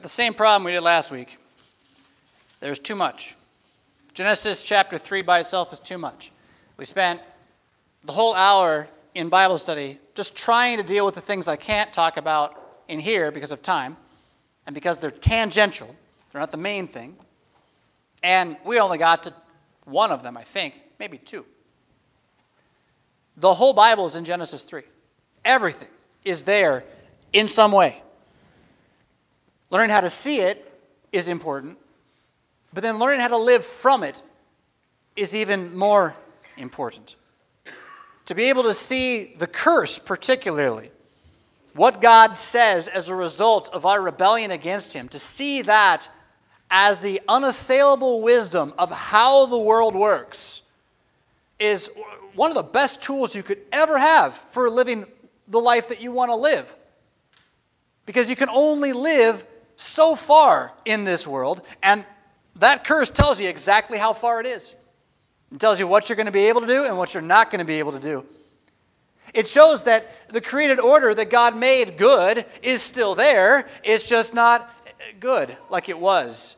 Got the same problem we did last week. There's too much. Genesis chapter 3 by itself is too much. We spent the whole hour in Bible study just trying to deal with the things I can't talk about in here because of time and because they're tangential. They're not the main thing. And we only got to one of them, I think, maybe two. The whole Bible is in Genesis 3. Everything is there in some way. Learning how to see it is important, but then learning how to live from it is even more important. To be able to see the curse, particularly, what God says as a result of our rebellion against Him, to see that as the unassailable wisdom of how the world works, is one of the best tools you could ever have for living the life that you want to live. Because you can only live so far in this world, and that curse tells you exactly how far it is. It tells you what you're going to be able to do and what you're not going to be able to do. It shows that the created order that God made good is still there, it's just not good like it was.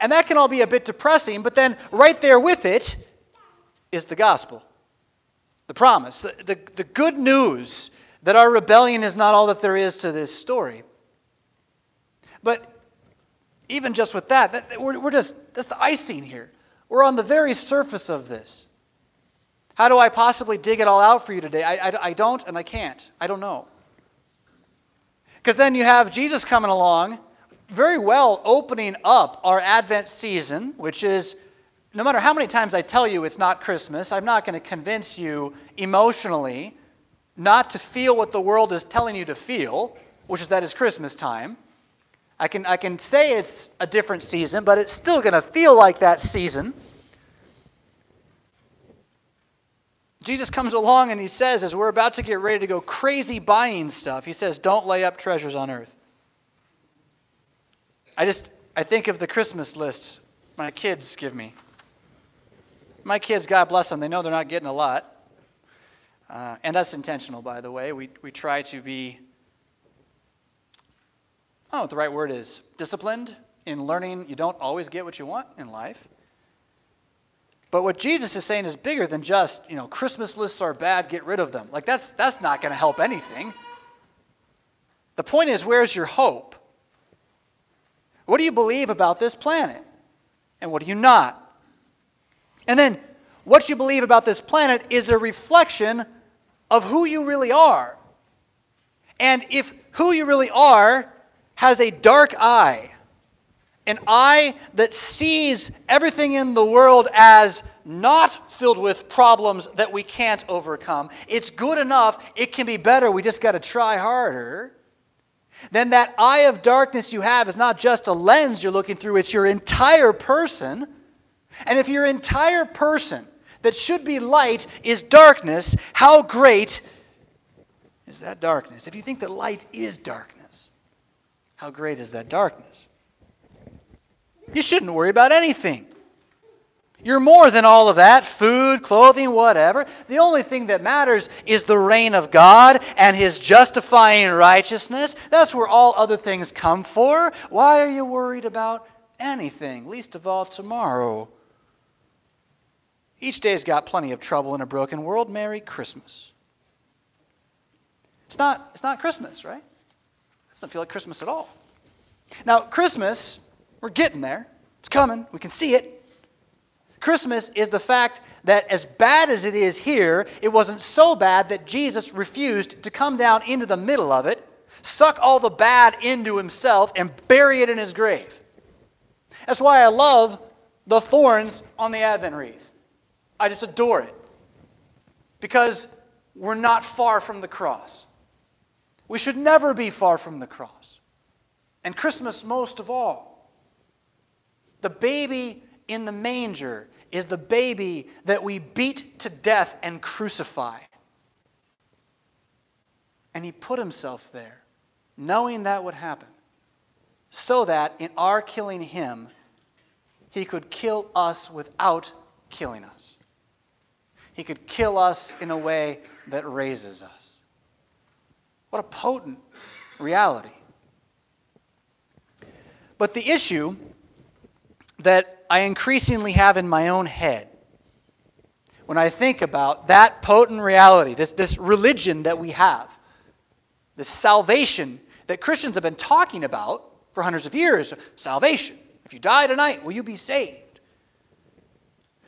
And that can all be a bit depressing, but then right there with it is the gospel, the promise, the, the, the good news that our rebellion is not all that there is to this story. But even just with that, that we're, we're just, that's the icing here. We're on the very surface of this. How do I possibly dig it all out for you today? I, I, I don't and I can't. I don't know. Because then you have Jesus coming along, very well opening up our Advent season, which is no matter how many times I tell you it's not Christmas, I'm not going to convince you emotionally not to feel what the world is telling you to feel, which is that it's Christmas time. I can, I can say it's a different season, but it's still going to feel like that season. Jesus comes along and he says, as we're about to get ready to go crazy buying stuff, he says, Don't lay up treasures on earth. I just, I think of the Christmas list my kids give me. My kids, God bless them, they know they're not getting a lot. Uh, and that's intentional, by the way. We, we try to be I don't know what the right word is, disciplined in learning you don't always get what you want in life. But what Jesus is saying is bigger than just, you know, Christmas lists are bad, get rid of them. Like that's that's not going to help anything. The point is where's your hope? What do you believe about this planet? And what do you not? And then what you believe about this planet is a reflection of who you really are. And if who you really are has a dark eye, an eye that sees everything in the world as not filled with problems that we can't overcome. It's good enough, it can be better, we just got to try harder. Then that eye of darkness you have is not just a lens you're looking through, it's your entire person. And if your entire person that should be light is darkness, how great is that darkness? If you think that light is darkness, how great is that darkness? You shouldn't worry about anything. You're more than all of that food, clothing, whatever. The only thing that matters is the reign of God and His justifying righteousness. That's where all other things come for. Why are you worried about anything, least of all tomorrow? Each day's got plenty of trouble in a broken world. Merry Christmas. It's not, it's not Christmas, right? Doesn't feel like Christmas at all. Now, Christmas, we're getting there. It's coming. We can see it. Christmas is the fact that as bad as it is here, it wasn't so bad that Jesus refused to come down into the middle of it, suck all the bad into himself, and bury it in his grave. That's why I love the thorns on the Advent wreath. I just adore it. Because we're not far from the cross. We should never be far from the cross. And Christmas most of all. The baby in the manger is the baby that we beat to death and crucify. And he put himself there, knowing that would happen, so that in our killing him, he could kill us without killing us. He could kill us in a way that raises us. What a potent reality. But the issue that I increasingly have in my own head when I think about that potent reality, this, this religion that we have, this salvation that Christians have been talking about for hundreds of years salvation. If you die tonight, will you be saved?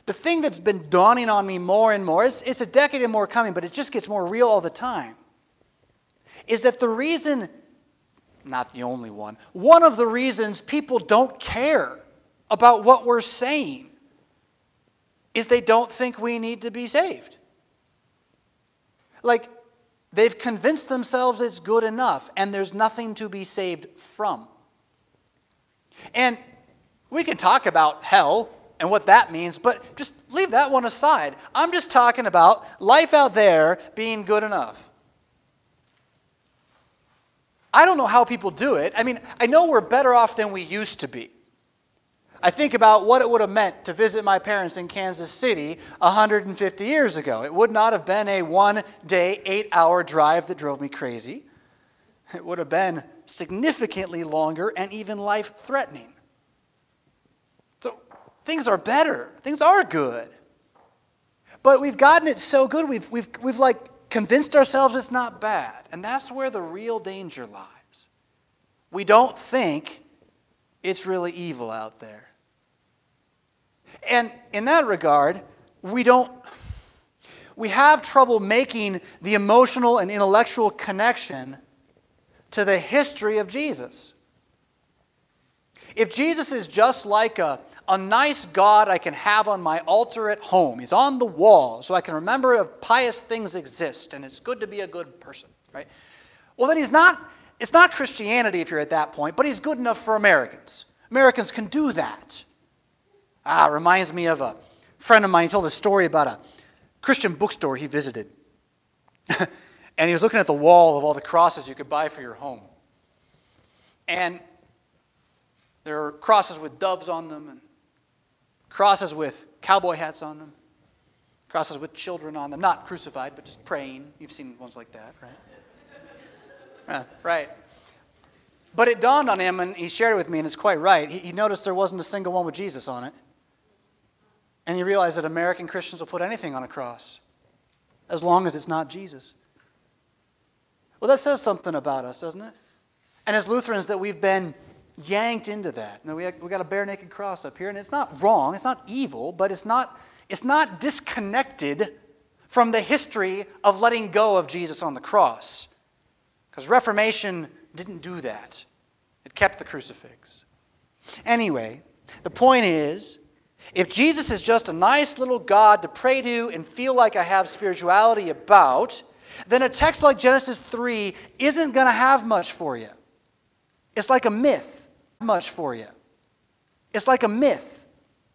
The thing that's been dawning on me more and more, it's, it's a decade and more coming, but it just gets more real all the time, is that the reason, not the only one, one of the reasons people don't care about what we're saying is they don't think we need to be saved. Like, they've convinced themselves it's good enough and there's nothing to be saved from. And we can talk about hell and what that means, but just leave that one aside. I'm just talking about life out there being good enough. I don't know how people do it. I mean, I know we're better off than we used to be. I think about what it would have meant to visit my parents in Kansas City 150 years ago. It would not have been a one day, eight hour drive that drove me crazy. It would have been significantly longer and even life threatening. So things are better, things are good. But we've gotten it so good, we've, we've, we've like convinced ourselves it's not bad. And that's where the real danger lies. We don't think it's really evil out there. And in that regard, we don't we have trouble making the emotional and intellectual connection to the history of Jesus. If Jesus is just like a, a nice God I can have on my altar at home, he's on the wall so I can remember if pious things exist and it's good to be a good person, right? Well, then he's not, it's not Christianity if you're at that point, but he's good enough for Americans. Americans can do that. Ah, reminds me of a friend of mine. He told a story about a Christian bookstore he visited. and he was looking at the wall of all the crosses you could buy for your home. And there are crosses with doves on them, and crosses with cowboy hats on them, crosses with children on them, not crucified, but just praying. You've seen ones like that, right? yeah, right. But it dawned on him, and he shared it with me, and it's quite right. He, he noticed there wasn't a single one with Jesus on it. And he realized that American Christians will put anything on a cross as long as it's not Jesus. Well, that says something about us, doesn't it? And as Lutherans, that we've been yanked into that. Know, we, we got a bare naked cross up here, and it's not wrong, it's not evil, but it's not, it's not disconnected from the history of letting go of Jesus on the cross. Because Reformation didn't do that, it kept the crucifix. Anyway, the point is if Jesus is just a nice little God to pray to and feel like I have spirituality about, then a text like Genesis 3 isn't going to have much for you. It's like a myth, much for you. It's like a myth.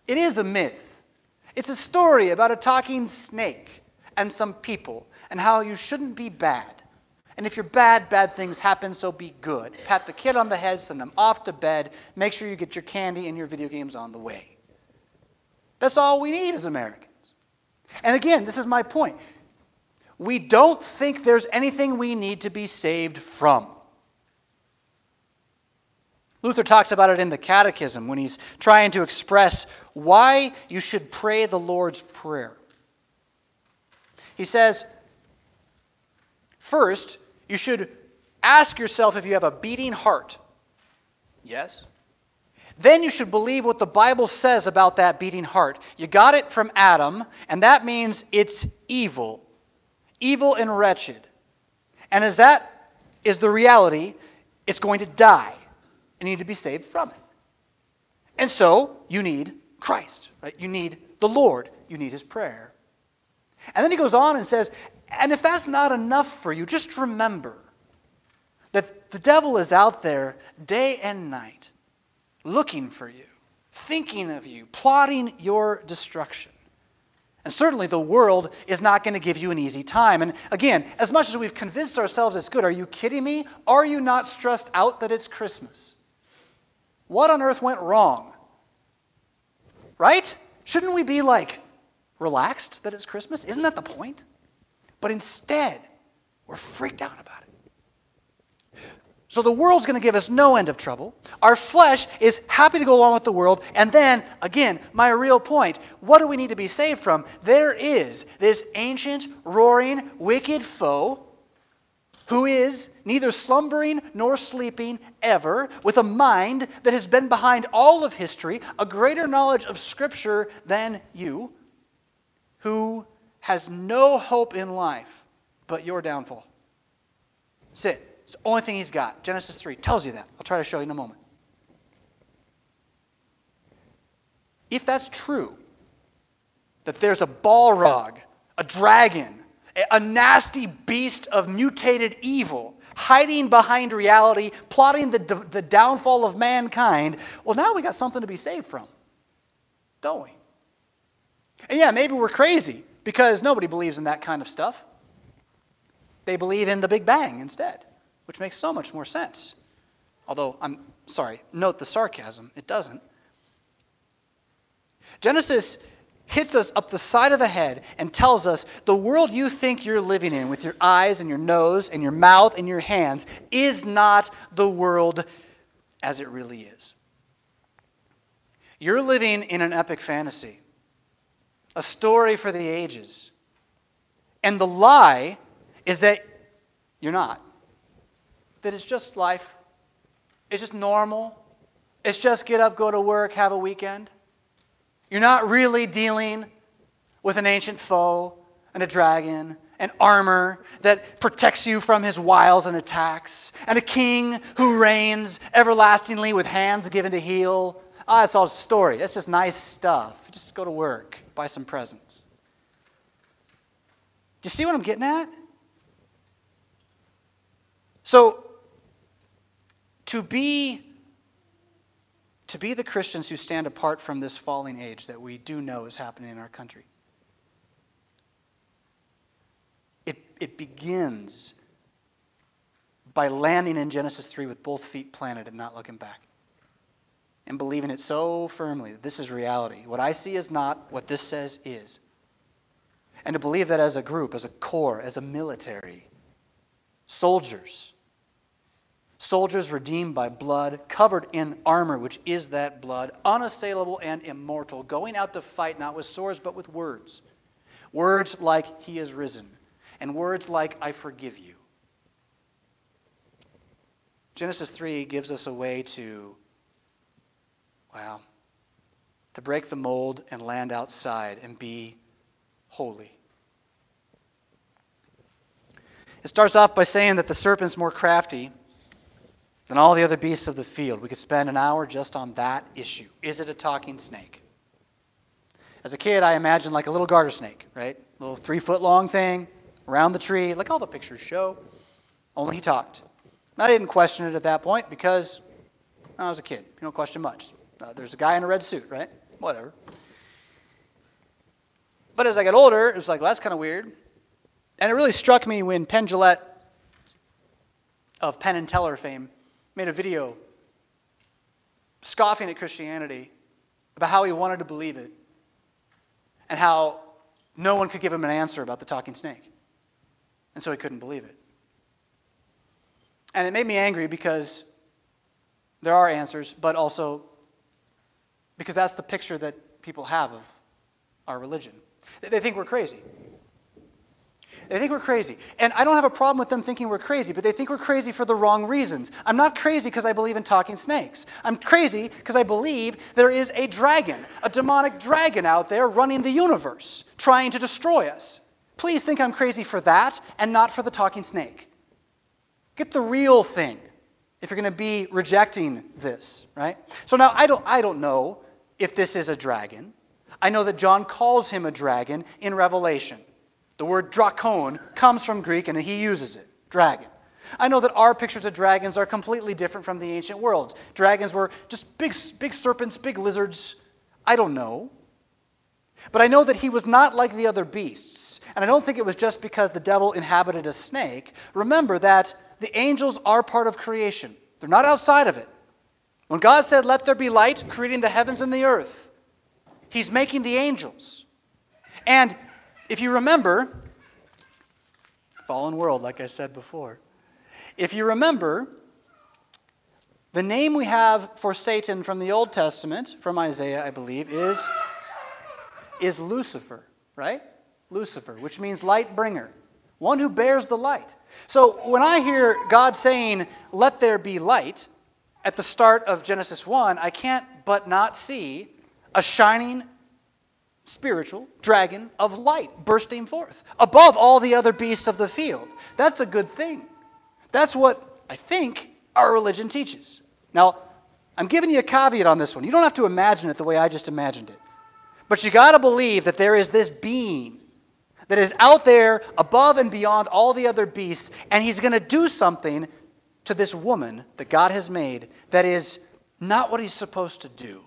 It is a myth. It's a story about a talking snake and some people and how you shouldn't be bad. And if you're bad, bad things happen, so be good. Pat the kid on the head, send them off to bed, make sure you get your candy and your video games on the way. That's all we need as Americans. And again, this is my point. We don't think there's anything we need to be saved from. Luther talks about it in the Catechism when he's trying to express why you should pray the Lord's Prayer. He says, first, you should ask yourself if you have a beating heart. Yes? then you should believe what the Bible says about that beating heart. You got it from Adam, and that means it's evil, evil and wretched. And as that is the reality, it's going to die, and you need to be saved from it. And so you need Christ, right? You need the Lord, you need his prayer. And then he goes on and says, and if that's not enough for you, just remember that the devil is out there day and night looking for you, thinking of you, plotting your destruction. And certainly the world is not going to give you an easy time. And again, as much as we've convinced ourselves it's good, are you kidding me? Are you not stressed out that it's Christmas? What on earth went wrong? Right? Shouldn't we be like relaxed that it's Christmas? Isn't that the point? But instead, we're freaked out about it. So the world's going to give us no end of trouble. Our flesh is happy to go along with the world. And then, again, my real point what do we need to be saved from? There is this ancient, roaring, wicked foe who is neither slumbering nor sleeping ever, with a mind that has been behind all of history, a greater knowledge of Scripture than you, who has no hope in life but your downfall. Sit. It's the only thing he's got. Genesis 3 tells you that. I'll try to show you in a moment. If that's true, that there's a Balrog, a dragon, a nasty beast of mutated evil hiding behind reality, plotting the, the downfall of mankind, well, now we got something to be saved from, don't we? And yeah, maybe we're crazy because nobody believes in that kind of stuff. They believe in the Big Bang instead which makes so much more sense. Although, I'm sorry, note the sarcasm, it doesn't. Genesis hits us up the side of the head and tells us the world you think you're living in with your eyes and your nose and your mouth and your hands is not the world as it really is. You're living in an epic fantasy, a story for the ages. And the lie is that you're not that it's just life. It's just normal. It's just get up, go to work, have a weekend. You're not really dealing with an ancient foe and a dragon and armor that protects you from his wiles and attacks, and a king who reigns everlastingly with hands given to heal. Ah, it's all a story. It's just nice stuff. Just go to work, buy some presents. Do you see what I'm getting at? So, to be to be the Christians who stand apart from this falling age that we do know is happening in our country. It, it begins by landing in Genesis 3 with both feet planted and not looking back. And believing it so firmly that this is reality. What I see is not, what this says is. And to believe that as a group, as a corps, as a military, soldiers, Soldiers redeemed by blood, covered in armor, which is that blood, unassailable and immortal, going out to fight not with swords but with words. Words like, He is risen, and words like, I forgive you. Genesis 3 gives us a way to, wow, to break the mold and land outside and be holy. It starts off by saying that the serpent's more crafty than all the other beasts of the field. We could spend an hour just on that issue. Is it a talking snake? As a kid, I imagined like a little garter snake, right? A little three foot long thing around the tree, like all the pictures show. Only he talked. And I didn't question it at that point because I was a kid. You don't question much. Uh, there's a guy in a red suit, right? Whatever. But as I got older, it was like, well, that's kind of weird. And it really struck me when Penn of Penn and Teller fame made a video scoffing at Christianity about how he wanted to believe it and how no one could give him an answer about the talking snake. And so he couldn't believe it. And it made me angry because there are answers, but also because that's the picture that people have of our religion. They think we're crazy. They think we're crazy. And I don't have a problem with them thinking we're crazy, but they think we're crazy for the wrong reasons. I'm not crazy because I believe in talking snakes. I'm crazy because I believe there is a dragon, a demonic dragon out there running the universe, trying to destroy us. Please think I'm crazy for that and not for the talking snake. Get the real thing if you're going to be rejecting this, right? So now I don't, I don't know if this is a dragon. I know that John calls him a dragon in Revelation. The word drakon comes from Greek and he uses it dragon. I know that our pictures of dragons are completely different from the ancient worlds. Dragons were just big, big serpents, big lizards. I don't know. But I know that he was not like the other beasts. And I don't think it was just because the devil inhabited a snake. Remember that the angels are part of creation, they're not outside of it. When God said, Let there be light, creating the heavens and the earth, he's making the angels. And if you remember, fallen world, like I said before, if you remember, The name we have for Satan from the Old Testament, from Isaiah, I believe, is, is Lucifer, right? Lucifer, which means light bringer, one who bears the light. So when I hear God saying, Let there be light, at the start of Genesis 1, I can't but not see a shining spiritual dragon of light bursting forth above all the other beasts of the field. That's a good thing. That's what I think our religion teaches. Now, I'm giving you a caveat on this one. You don't have to imagine it the way I just imagined it. But you got to believe that there is this being that is out there above and beyond all the other beasts, and he's going to do something to this woman that God has made that is not what he's supposed to do.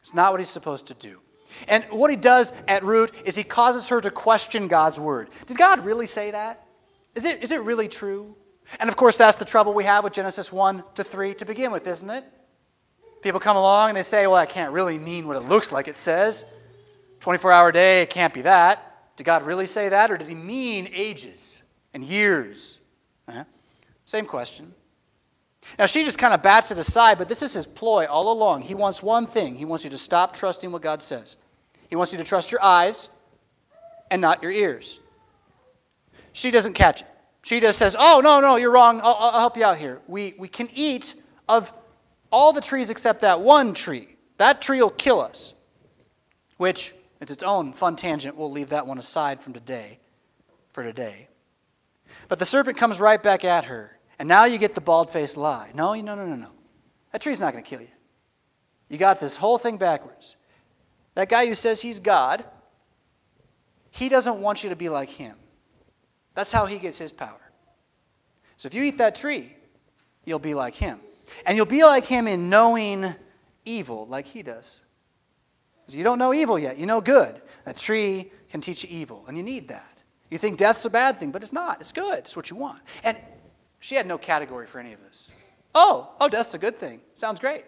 It's not what he's supposed to do. And what he does at root is he causes her to question God's word. Did God really say that? Is it, is it really true? And of course, that's the trouble we have with Genesis 1 to 3 to begin with, isn't it? People come along and they say, well, I can't really mean what it looks like it says. 24 hour day, it can't be that. Did God really say that, or did he mean ages and years? Uh-huh. Same question. Now, she just kind of bats it aside, but this is his ploy all along. He wants one thing he wants you to stop trusting what God says. He wants you to trust your eyes and not your ears. She doesn't catch it. She just says, Oh, no, no, you're wrong. I'll, I'll help you out here. We, we can eat of all the trees except that one tree. That tree will kill us, which it's its own fun tangent. We'll leave that one aside from today, for today. But the serpent comes right back at her. And now you get the bald faced lie. No, no, no, no, no. That tree's not going to kill you. You got this whole thing backwards. That guy who says he's God, he doesn't want you to be like him. That's how he gets his power. So if you eat that tree, you'll be like him. And you'll be like him in knowing evil, like he does. Because you don't know evil yet, you know good. That tree can teach you evil, and you need that. You think death's a bad thing, but it's not. It's good. It's what you want. And she had no category for any of this. Oh, oh, death's a good thing. Sounds great.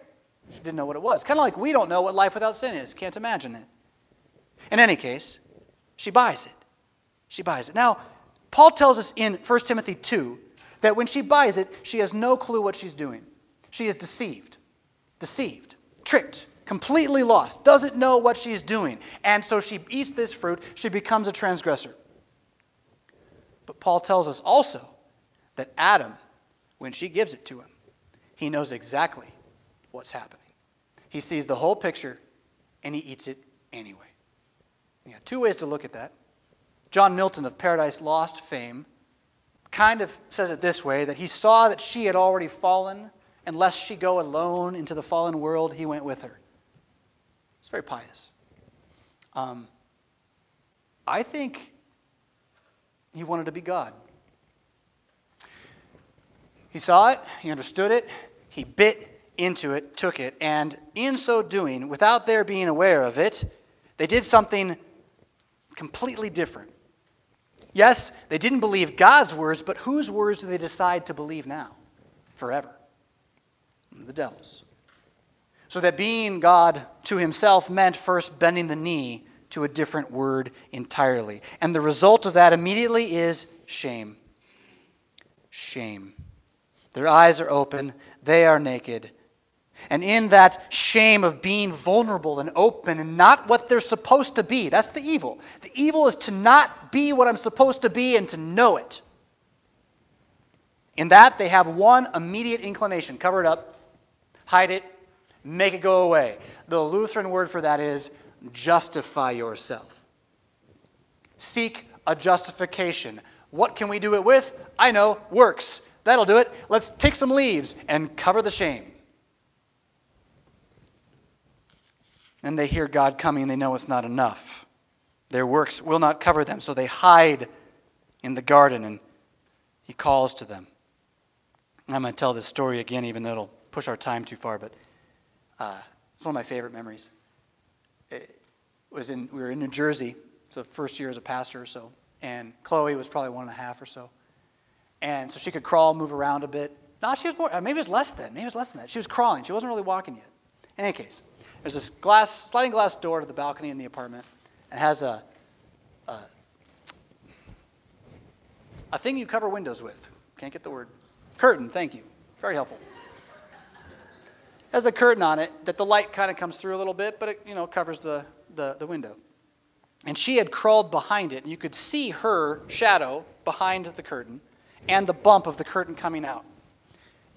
She didn't know what it was. Kind of like we don't know what life without sin is. Can't imagine it. In any case, she buys it. She buys it. Now, Paul tells us in 1 Timothy 2 that when she buys it, she has no clue what she's doing. She is deceived, deceived, tricked, completely lost, doesn't know what she's doing. And so she eats this fruit, she becomes a transgressor. But Paul tells us also that Adam, when she gives it to him, he knows exactly what's happening. He sees the whole picture and he eats it anyway. You got two ways to look at that. John Milton of Paradise Lost fame kind of says it this way that he saw that she had already fallen, and lest she go alone into the fallen world, he went with her. It's very pious. Um, I think he wanted to be God. He saw it, he understood it, he bit into it, took it, and in so doing, without their being aware of it, they did something completely different. Yes, they didn't believe God's words, but whose words do they decide to believe now? Forever. The devil's. So that being God to himself meant first bending the knee to a different word entirely. And the result of that immediately is shame. Shame. Their eyes are open, they are naked. And in that shame of being vulnerable and open and not what they're supposed to be, that's the evil. The evil is to not be what I'm supposed to be and to know it. In that, they have one immediate inclination cover it up, hide it, make it go away. The Lutheran word for that is justify yourself. Seek a justification. What can we do it with? I know, works. That'll do it. Let's take some leaves and cover the shame. And they hear God coming and they know it's not enough. Their works will not cover them, so they hide in the garden and he calls to them. I'm going to tell this story again, even though it'll push our time too far, but uh, it's one of my favorite memories. It was in, we were in New Jersey, so first year as a pastor or so, and Chloe was probably one and a half or so. And so she could crawl, move around a bit. No, she was more, uh, maybe it was less than, maybe it was less than that. She was crawling. She wasn't really walking yet. In any case, there's this glass, sliding glass door to the balcony in the apartment. and has a, a, a thing you cover windows with. Can't get the word. Curtain, thank you. Very helpful. has a curtain on it that the light kind of comes through a little bit, but it you know covers the, the, the window. And she had crawled behind it, and you could see her shadow behind the curtain and the bump of the curtain coming out.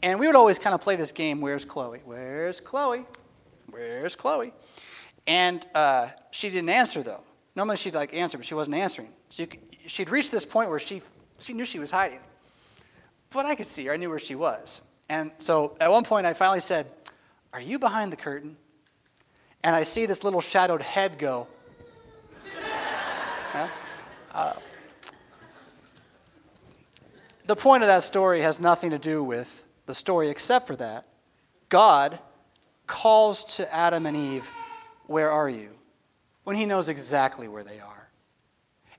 And we would always kind of play this game Where's Chloe? Where's Chloe? Where's Chloe? And uh, she didn't answer, though. Normally she'd like answer, but she wasn't answering. She, she'd reached this point where she, she knew she was hiding. But I could see her, I knew where she was. And so at one point I finally said, Are you behind the curtain? And I see this little shadowed head go, uh, the point of that story has nothing to do with the story except for that. God calls to Adam and Eve, Where are you? when he knows exactly where they are.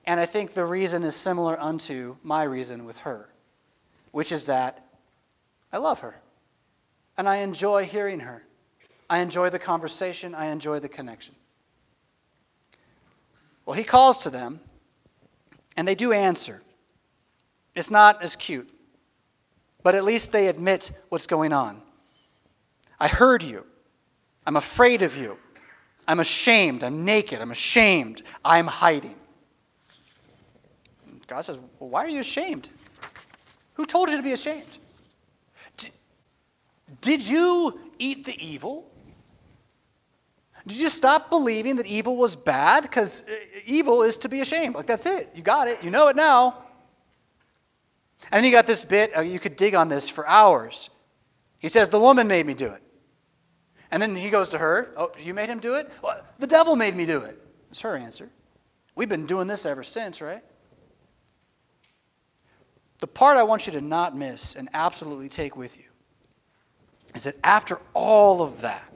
And I think the reason is similar unto my reason with her, which is that I love her and I enjoy hearing her. I enjoy the conversation, I enjoy the connection. Well, he calls to them, and they do answer. It's not as cute, but at least they admit what's going on. I heard you. I'm afraid of you. I'm ashamed. I'm naked. I'm ashamed. I'm hiding. God says, well, Why are you ashamed? Who told you to be ashamed? Did you eat the evil? Did you stop believing that evil was bad? Because uh, evil is to be ashamed. Like, that's it. You got it. You know it now. And then you got this bit, uh, you could dig on this for hours. He says, The woman made me do it. And then he goes to her, Oh, you made him do it? Well, the devil made me do it. That's her answer. We've been doing this ever since, right? The part I want you to not miss and absolutely take with you is that after all of that,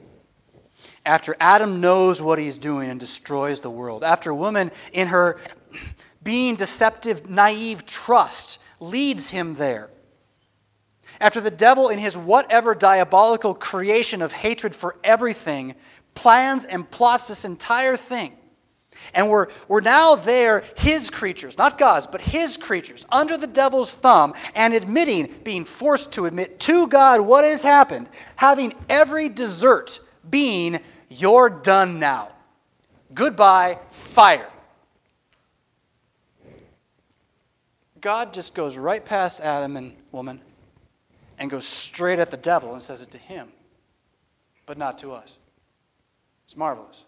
after Adam knows what he's doing and destroys the world, after woman in her being deceptive, naive trust leads him there, after the devil in his whatever diabolical creation of hatred for everything plans and plots this entire thing, and we're, we're now there, his creatures, not God's, but his creatures, under the devil's thumb, and admitting, being forced to admit to God what has happened, having every desert being, you're done now. Goodbye, fire. God just goes right past Adam and woman and goes straight at the devil and says it to him, but not to us. It's marvelous.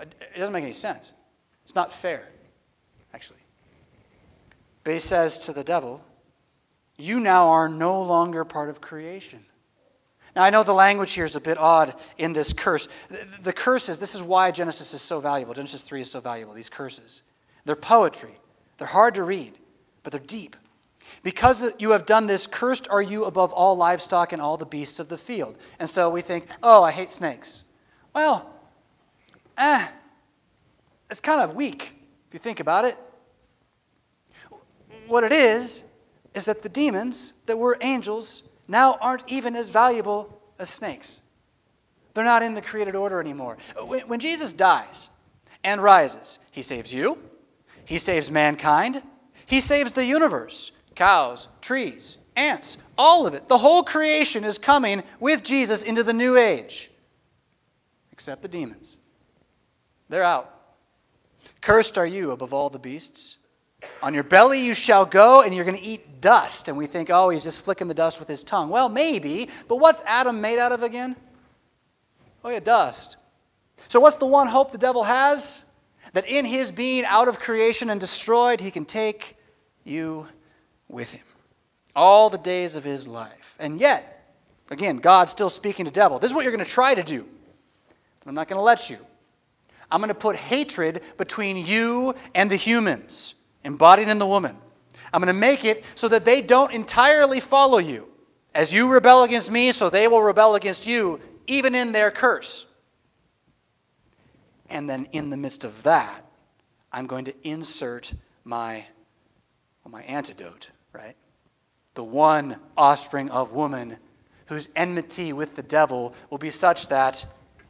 It doesn't make any sense. It's not fair, actually. But he says to the devil, You now are no longer part of creation. Now, I know the language here is a bit odd in this curse. The, the curses, this is why Genesis is so valuable. Genesis 3 is so valuable, these curses. They're poetry, they're hard to read, but they're deep. Because you have done this, cursed are you above all livestock and all the beasts of the field. And so we think, oh, I hate snakes. Well, eh, it's kind of weak if you think about it. What it is, is that the demons that were angels now aren't even as valuable as snakes. They're not in the created order anymore. When, when Jesus dies and rises, he saves you, he saves mankind, he saves the universe cows, trees, ants, all of it. The whole creation is coming with Jesus into the new age, except the demons. They're out. Cursed are you above all the beasts. On your belly you shall go, and you're going to eat dust. And we think, oh, he's just flicking the dust with his tongue. Well, maybe, but what's Adam made out of again? Oh, yeah, dust. So, what's the one hope the devil has? That in his being out of creation and destroyed, he can take you with him all the days of his life. And yet, again, God's still speaking to devil. This is what you're going to try to do. I'm not going to let you. I'm going to put hatred between you and the humans, embodied in the woman. I'm going to make it so that they don't entirely follow you. As you rebel against me, so they will rebel against you, even in their curse. And then in the midst of that, I'm going to insert my, well, my antidote right? The one offspring of woman whose enmity with the devil will be such that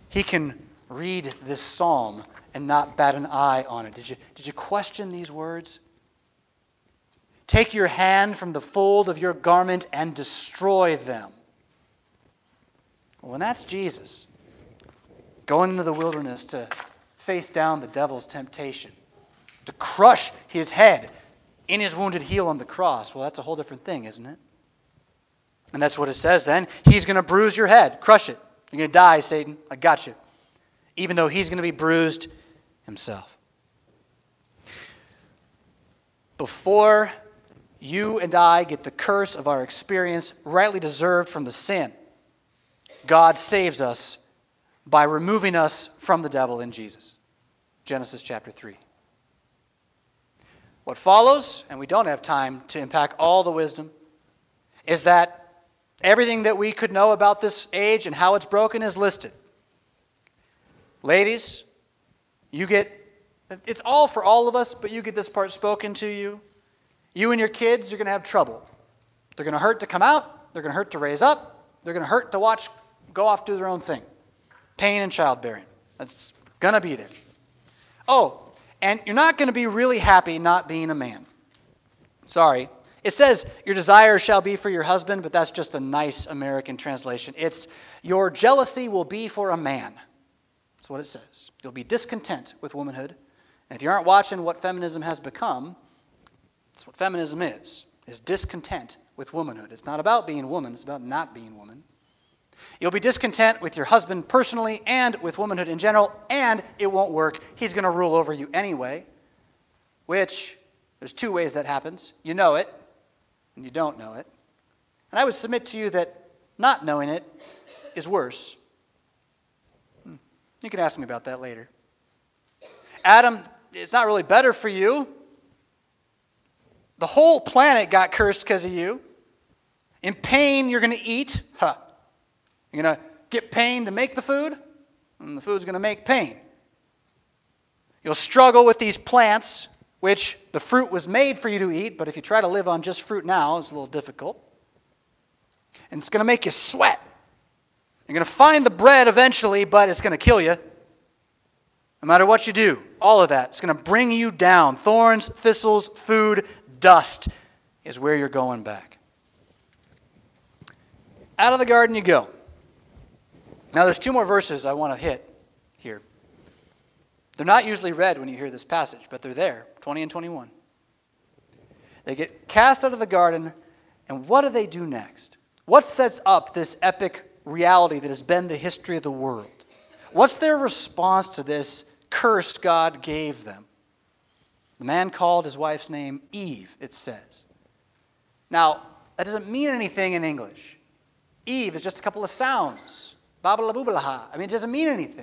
he can read this psalm and not bat an eye on it. Did you, did you question these words? Take your hand from the fold of your garment and destroy them. Well, when that's Jesus going into the wilderness to face down the devil's temptation, to crush his head in his wounded heel on the cross, well, that's a whole different thing, isn't it? And that's what it says then. He's going to bruise your head, crush it. You're going to die, Satan. I got you. Even though he's going to be bruised himself. Before you and I get the curse of our experience rightly deserved from the sin, God saves us by removing us from the devil in Jesus. Genesis chapter 3. What follows, and we don't have time to unpack all the wisdom, is that everything that we could know about this age and how it's broken is listed. Ladies, you get, it's all for all of us, but you get this part spoken to you. You and your kids, you're going to have trouble. They're going to hurt to come out, they're going to hurt to raise up, they're going to hurt to watch go off do their own thing. Pain and childbearing. That's going to be there. Oh, and you're not going to be really happy not being a man. Sorry. It says, Your desire shall be for your husband, but that's just a nice American translation. It's, Your jealousy will be for a man. That's what it says. You'll be discontent with womanhood. And if you aren't watching what feminism has become, that's what feminism is, is discontent with womanhood. It's not about being woman, it's about not being woman. You'll be discontent with your husband personally and with womanhood in general, and it won't work. He's going to rule over you anyway, which there's two ways that happens. You know it, and you don't know it. And I would submit to you that not knowing it is worse. Hmm. You can ask me about that later. Adam, it's not really better for you. The whole planet got cursed because of you. In pain, you're going to eat. Huh. You're going to get pain to make the food, and the food's going to make pain. You'll struggle with these plants, which the fruit was made for you to eat, but if you try to live on just fruit now, it's a little difficult. And it's going to make you sweat. You're going to find the bread eventually, but it's going to kill you. No matter what you do, all of that, it's going to bring you down. Thorns, thistles, food, dust is where you're going back. Out of the garden you go. Now, there's two more verses I want to hit here. They're not usually read when you hear this passage, but they're there 20 and 21. They get cast out of the garden, and what do they do next? What sets up this epic reality that has been the history of the world? What's their response to this curse God gave them? The man called his wife's name Eve, it says. Now, that doesn't mean anything in English. Eve is just a couple of sounds. Babalaboobalaha. I mean, it doesn't mean anything.